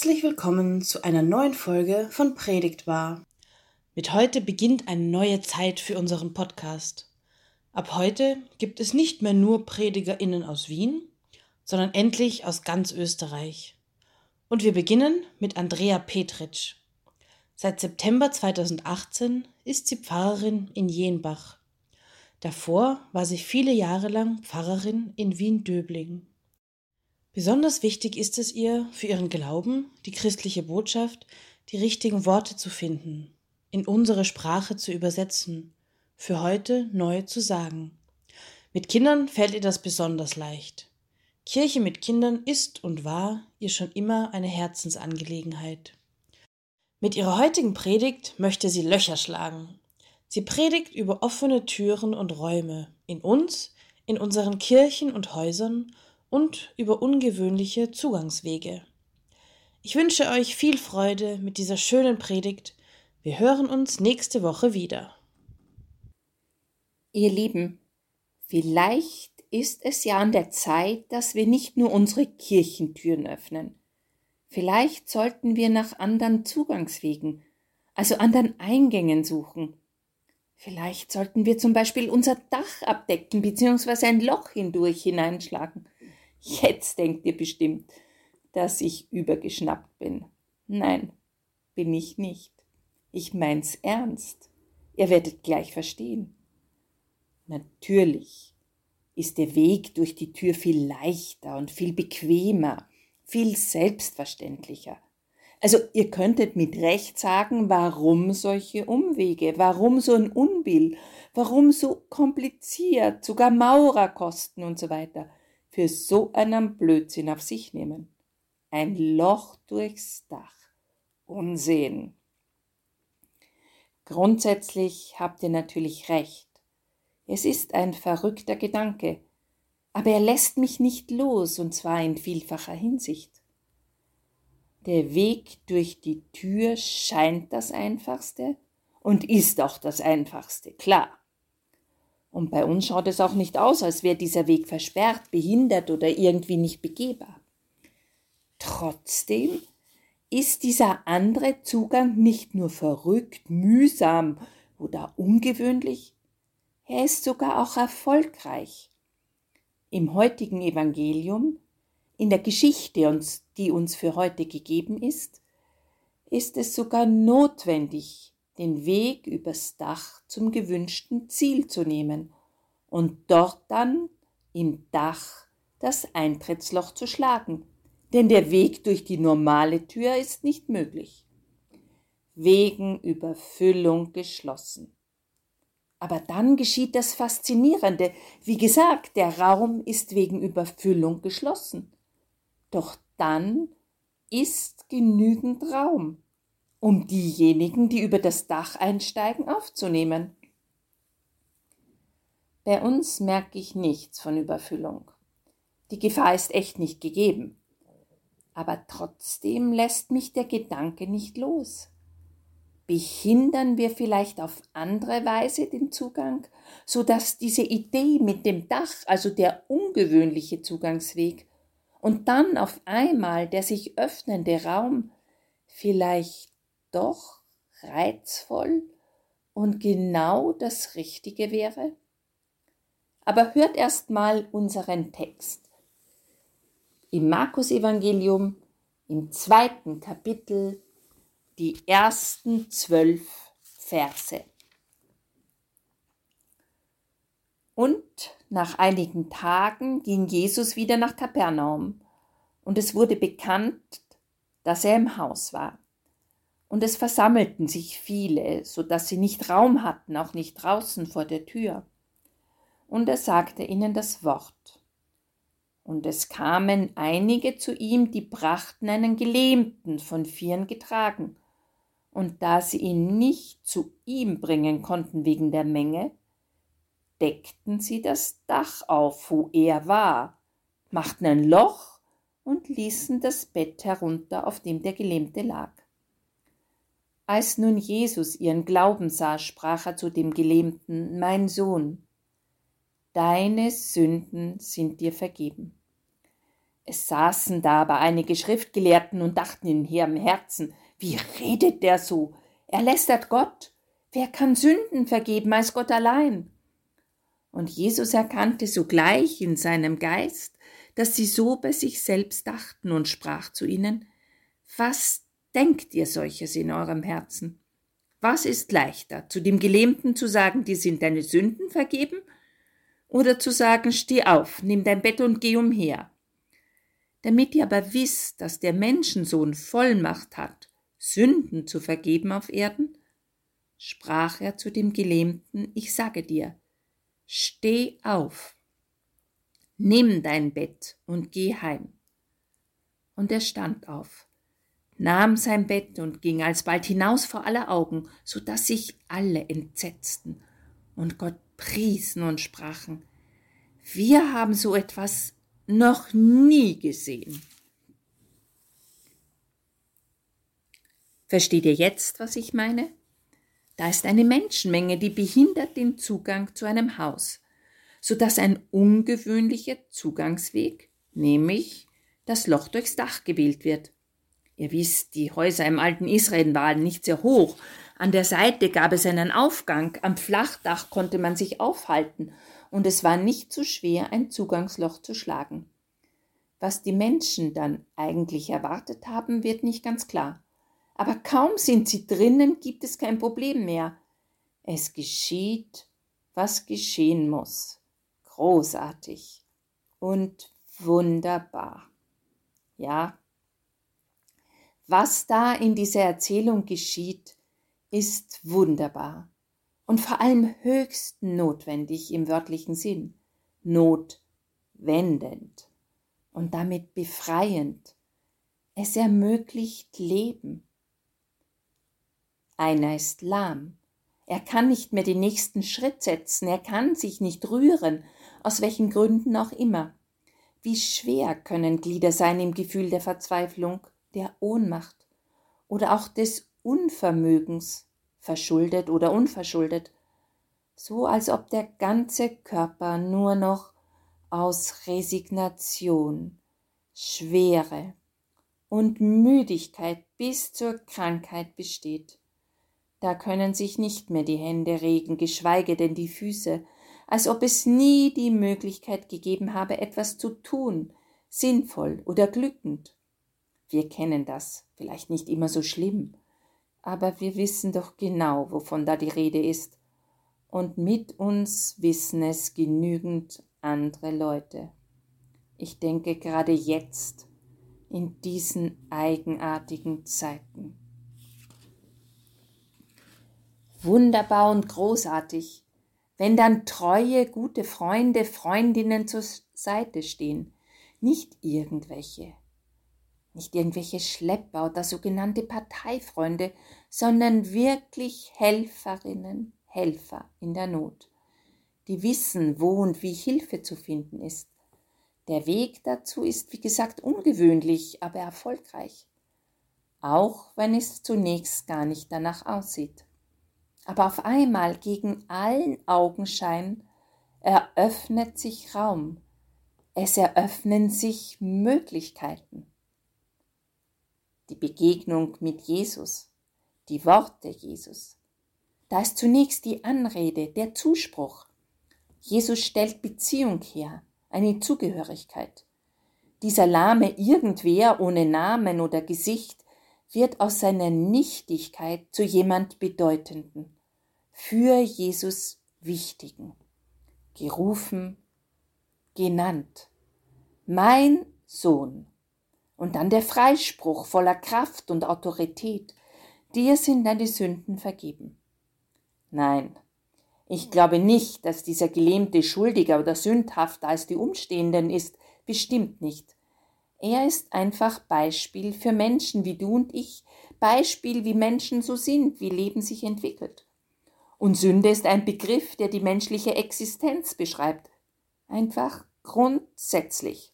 Herzlich willkommen zu einer neuen Folge von Predigtbar. Mit heute beginnt eine neue Zeit für unseren Podcast. Ab heute gibt es nicht mehr nur PredigerInnen aus Wien, sondern endlich aus ganz Österreich. Und wir beginnen mit Andrea Petritsch. Seit September 2018 ist sie Pfarrerin in Jenbach. Davor war sie viele Jahre lang Pfarrerin in Wien-Döbling. Besonders wichtig ist es ihr, für ihren Glauben, die christliche Botschaft, die richtigen Worte zu finden, in unsere Sprache zu übersetzen, für heute neu zu sagen. Mit Kindern fällt ihr das besonders leicht. Kirche mit Kindern ist und war ihr schon immer eine Herzensangelegenheit. Mit ihrer heutigen Predigt möchte sie Löcher schlagen. Sie predigt über offene Türen und Räume in uns, in unseren Kirchen und Häusern und über ungewöhnliche Zugangswege. Ich wünsche euch viel Freude mit dieser schönen Predigt. Wir hören uns nächste Woche wieder. Ihr Lieben, vielleicht ist es ja an der Zeit, dass wir nicht nur unsere Kirchentüren öffnen. Vielleicht sollten wir nach anderen Zugangswegen, also anderen Eingängen suchen. Vielleicht sollten wir zum Beispiel unser Dach abdecken bzw. ein Loch hindurch hineinschlagen. Jetzt denkt ihr bestimmt, dass ich übergeschnappt bin. Nein, bin ich nicht. Ich mein's ernst. Ihr werdet gleich verstehen. Natürlich ist der Weg durch die Tür viel leichter und viel bequemer, viel selbstverständlicher. Also ihr könntet mit Recht sagen, warum solche Umwege, warum so ein Unbill, warum so kompliziert, sogar Maurerkosten und so weiter für so einen Blödsinn auf sich nehmen. Ein Loch durchs Dach. Unsinn. Grundsätzlich habt ihr natürlich recht. Es ist ein verrückter Gedanke, aber er lässt mich nicht los, und zwar in vielfacher Hinsicht. Der Weg durch die Tür scheint das einfachste und ist auch das einfachste, klar. Und bei uns schaut es auch nicht aus, als wäre dieser Weg versperrt, behindert oder irgendwie nicht begehbar. Trotzdem ist dieser andere Zugang nicht nur verrückt, mühsam oder ungewöhnlich, er ist sogar auch erfolgreich. Im heutigen Evangelium, in der Geschichte, die uns für heute gegeben ist, ist es sogar notwendig, den Weg übers Dach zum gewünschten Ziel zu nehmen und dort dann im Dach das Eintrittsloch zu schlagen, denn der Weg durch die normale Tür ist nicht möglich. Wegen Überfüllung geschlossen. Aber dann geschieht das Faszinierende. Wie gesagt, der Raum ist wegen Überfüllung geschlossen. Doch dann ist genügend Raum um diejenigen, die über das Dach einsteigen, aufzunehmen. Bei uns merke ich nichts von Überfüllung. Die Gefahr ist echt nicht gegeben. Aber trotzdem lässt mich der Gedanke nicht los. Behindern wir vielleicht auf andere Weise den Zugang, so dass diese Idee mit dem Dach, also der ungewöhnliche Zugangsweg, und dann auf einmal der sich öffnende Raum vielleicht doch reizvoll und genau das Richtige wäre? Aber hört erst mal unseren Text. Im Markus-Evangelium, im zweiten Kapitel, die ersten zwölf Verse. Und nach einigen Tagen ging Jesus wieder nach Kapernaum, und es wurde bekannt, dass er im Haus war und es versammelten sich viele, so dass sie nicht Raum hatten, auch nicht draußen vor der Tür. Und er sagte ihnen das Wort. Und es kamen einige zu ihm, die brachten einen Gelähmten von Vieren getragen. Und da sie ihn nicht zu ihm bringen konnten wegen der Menge, deckten sie das Dach auf, wo er war, machten ein Loch und ließen das Bett herunter, auf dem der Gelähmte lag. Als nun Jesus ihren Glauben sah, sprach er zu dem Gelähmten, Mein Sohn, deine Sünden sind dir vergeben. Es saßen da aber einige Schriftgelehrten und dachten in ihrem Herzen, wie redet der so? Er lästert Gott. Wer kann Sünden vergeben als Gott allein? Und Jesus erkannte sogleich in seinem Geist, dass sie so bei sich selbst dachten und sprach zu ihnen, Was denkt ihr solches in eurem Herzen? Was ist leichter, zu dem Gelähmten zu sagen, dir sind deine Sünden vergeben, oder zu sagen, steh auf, nimm dein Bett und geh umher? Damit ihr aber wisst, dass der Menschensohn Vollmacht hat, Sünden zu vergeben auf Erden, sprach er zu dem Gelähmten, ich sage dir, steh auf, nimm dein Bett und geh heim. Und er stand auf, nahm sein Bett und ging alsbald hinaus vor aller Augen, so dass sich alle entsetzten und Gott priesen und sprachen, wir haben so etwas noch nie gesehen. Versteht ihr jetzt, was ich meine? Da ist eine Menschenmenge, die behindert den Zugang zu einem Haus, so dass ein ungewöhnlicher Zugangsweg, nämlich das Loch durchs Dach gewählt wird. Ihr wisst, die Häuser im alten Israel waren nicht sehr hoch. An der Seite gab es einen Aufgang, am Flachdach konnte man sich aufhalten, und es war nicht zu schwer, ein Zugangsloch zu schlagen. Was die Menschen dann eigentlich erwartet haben, wird nicht ganz klar. Aber kaum sind sie drinnen, gibt es kein Problem mehr. Es geschieht, was geschehen muss. Großartig und wunderbar. Ja, was da in dieser Erzählung geschieht, ist wunderbar und vor allem höchst notwendig im wörtlichen Sinn, notwendend und damit befreiend. Es ermöglicht Leben. Einer ist lahm. Er kann nicht mehr den nächsten Schritt setzen, er kann sich nicht rühren, aus welchen Gründen auch immer. Wie schwer können Glieder sein im Gefühl der Verzweiflung, der Ohnmacht oder auch des Unvermögens, verschuldet oder unverschuldet, so als ob der ganze Körper nur noch aus Resignation, Schwere und Müdigkeit bis zur Krankheit besteht. Da können sich nicht mehr die Hände regen, geschweige denn die Füße, als ob es nie die Möglichkeit gegeben habe, etwas zu tun, sinnvoll oder glückend. Wir kennen das, vielleicht nicht immer so schlimm, aber wir wissen doch genau, wovon da die Rede ist, und mit uns wissen es genügend andere Leute. Ich denke gerade jetzt, in diesen eigenartigen Zeiten. Wunderbar und großartig, wenn dann treue, gute Freunde, Freundinnen zur Seite stehen, nicht irgendwelche, nicht irgendwelche Schlepper oder sogenannte Parteifreunde, sondern wirklich Helferinnen, Helfer in der Not die wissen, wo und wie Hilfe zu finden ist. Der Weg dazu ist, wie gesagt, ungewöhnlich, aber erfolgreich. Auch wenn es zunächst gar nicht danach aussieht. Aber auf einmal gegen allen Augenschein eröffnet sich Raum. Es eröffnen sich Möglichkeiten. Die Begegnung mit Jesus, die Worte Jesus. Da ist zunächst die Anrede, der Zuspruch. Jesus stellt Beziehung her, eine Zugehörigkeit. Dieser lahme Irgendwer ohne Namen oder Gesicht wird aus seiner Nichtigkeit zu jemand Bedeutenden, für Jesus Wichtigen, gerufen, genannt. Mein Sohn. Und dann der Freispruch voller Kraft und Autorität. Dir sind deine Sünden vergeben. Nein, ich glaube nicht, dass dieser Gelähmte schuldiger oder sündhafter als die Umstehenden ist, bestimmt nicht. Er ist einfach Beispiel für Menschen wie du und ich, Beispiel, wie Menschen so sind, wie Leben sich entwickelt. Und Sünde ist ein Begriff, der die menschliche Existenz beschreibt. Einfach grundsätzlich.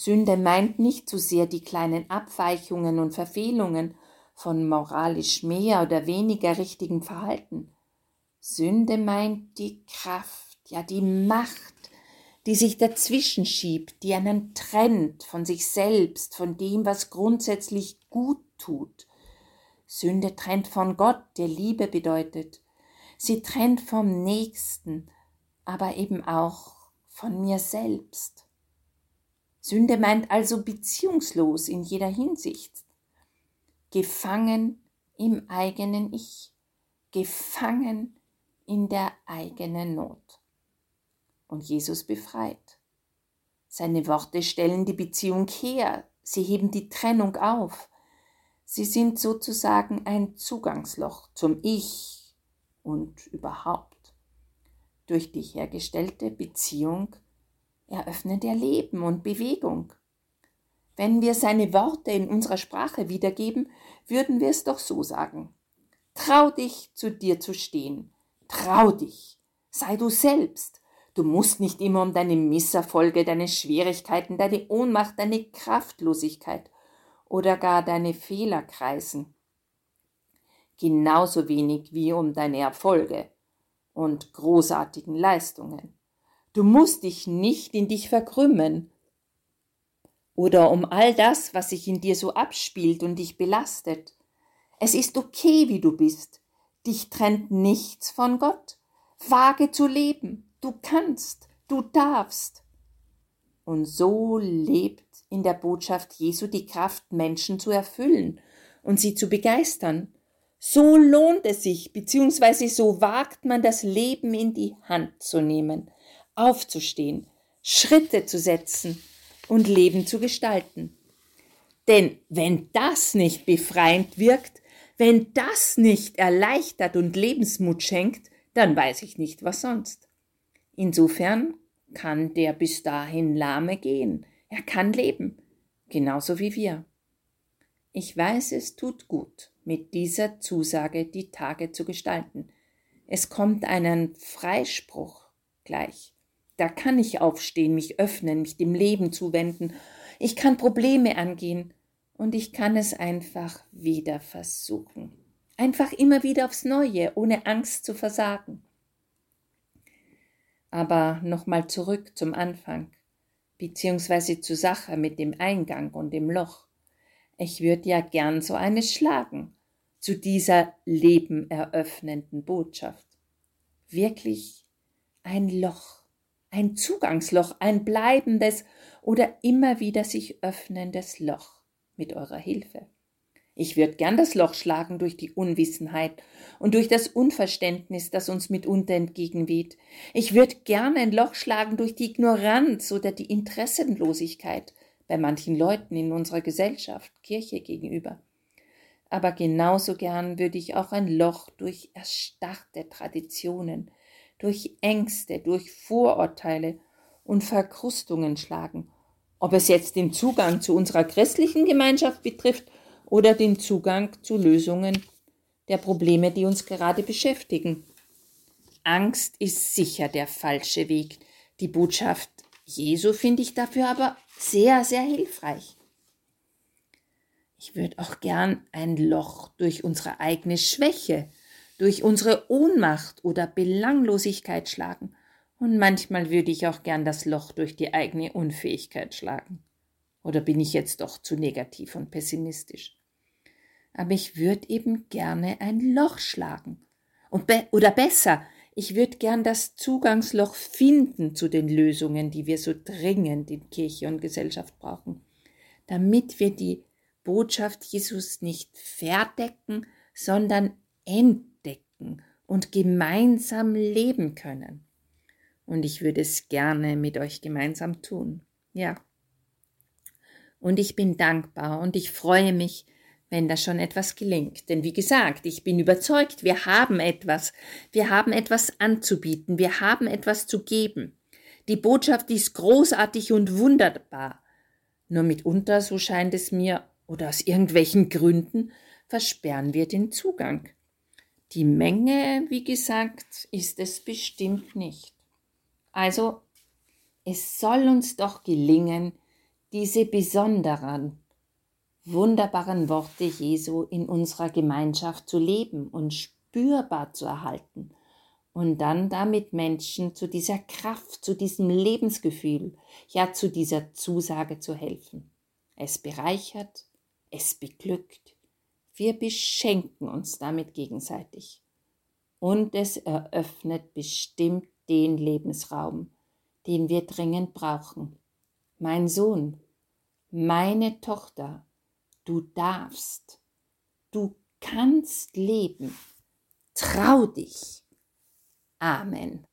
Sünde meint nicht so sehr die kleinen Abweichungen und Verfehlungen von moralisch mehr oder weniger richtigem Verhalten. Sünde meint die Kraft, ja die Macht, die sich dazwischen schiebt, die einen trennt von sich selbst, von dem, was grundsätzlich gut tut. Sünde trennt von Gott, der Liebe bedeutet. Sie trennt vom Nächsten, aber eben auch von mir selbst. Sünde meint also beziehungslos in jeder Hinsicht, gefangen im eigenen Ich, gefangen in der eigenen Not. Und Jesus befreit. Seine Worte stellen die Beziehung her, sie heben die Trennung auf. Sie sind sozusagen ein Zugangsloch zum Ich und überhaupt. Durch die hergestellte Beziehung eröffnet er Leben und Bewegung. Wenn wir seine Worte in unserer Sprache wiedergeben, würden wir es doch so sagen. Trau dich, zu dir zu stehen. Trau dich. Sei du selbst. Du musst nicht immer um deine Misserfolge, deine Schwierigkeiten, deine Ohnmacht, deine Kraftlosigkeit oder gar deine Fehler kreisen. Genauso wenig wie um deine Erfolge und großartigen Leistungen. Du musst dich nicht in dich verkrümmen oder um all das, was sich in dir so abspielt und dich belastet. Es ist okay, wie du bist. Dich trennt nichts von Gott. Wage zu leben. Du kannst, du darfst. Und so lebt in der Botschaft Jesu die Kraft, Menschen zu erfüllen und sie zu begeistern. So lohnt es sich, beziehungsweise so wagt man das Leben in die Hand zu nehmen, aufzustehen, Schritte zu setzen und Leben zu gestalten. Denn wenn das nicht befreiend wirkt, wenn das nicht erleichtert und Lebensmut schenkt, dann weiß ich nicht, was sonst. Insofern kann der bis dahin Lahme gehen. Er kann leben, genauso wie wir. Ich weiß, es tut gut, mit dieser Zusage die Tage zu gestalten. Es kommt einen Freispruch gleich. Da kann ich aufstehen, mich öffnen, mich dem Leben zuwenden. Ich kann Probleme angehen und ich kann es einfach wieder versuchen. Einfach immer wieder aufs Neue, ohne Angst zu versagen. Aber nochmal zurück zum Anfang, beziehungsweise zur Sache mit dem Eingang und dem Loch. Ich würde ja gern so eine schlagen zu dieser Leben eröffnenden Botschaft. Wirklich ein Loch ein Zugangsloch, ein bleibendes oder immer wieder sich öffnendes Loch mit eurer Hilfe. Ich würde gern das Loch schlagen durch die Unwissenheit und durch das Unverständnis, das uns mitunter entgegenweht. Ich würde gern ein Loch schlagen durch die Ignoranz oder die Interessenlosigkeit bei manchen Leuten in unserer Gesellschaft, Kirche gegenüber. Aber genauso gern würde ich auch ein Loch durch erstarrte Traditionen, durch Ängste, durch Vorurteile und Verkrustungen schlagen, ob es jetzt den Zugang zu unserer christlichen Gemeinschaft betrifft oder den Zugang zu Lösungen der Probleme, die uns gerade beschäftigen. Angst ist sicher der falsche Weg. Die Botschaft Jesu finde ich dafür aber sehr, sehr hilfreich. Ich würde auch gern ein Loch durch unsere eigene Schwäche durch unsere Ohnmacht oder Belanglosigkeit schlagen, und manchmal würde ich auch gern das Loch durch die eigene Unfähigkeit schlagen. Oder bin ich jetzt doch zu negativ und pessimistisch? Aber ich würde eben gerne ein Loch schlagen. Be oder besser, ich würde gern das Zugangsloch finden zu den Lösungen, die wir so dringend in Kirche und Gesellschaft brauchen, damit wir die Botschaft Jesus nicht verdecken, sondern entdecken entdecken und gemeinsam leben können. Und ich würde es gerne mit euch gemeinsam tun. Ja. Und ich bin dankbar und ich freue mich, wenn da schon etwas gelingt. Denn wie gesagt, ich bin überzeugt, wir haben etwas, wir haben etwas anzubieten, wir haben etwas zu geben. Die Botschaft ist großartig und wunderbar. Nur mitunter, so scheint es mir, oder aus irgendwelchen Gründen, versperren wir den Zugang. Die Menge, wie gesagt, ist es bestimmt nicht. Also, es soll uns doch gelingen, diese besonderen, wunderbaren Worte Jesu in unserer Gemeinschaft zu leben und spürbar zu erhalten und dann damit Menschen zu dieser Kraft, zu diesem Lebensgefühl, ja zu dieser Zusage zu helfen. Es bereichert, es beglückt, wir beschenken uns damit gegenseitig. Und es eröffnet bestimmt den Lebensraum, den wir dringend brauchen. Mein Sohn, meine Tochter, du darfst, du kannst leben. Trau dich. Amen.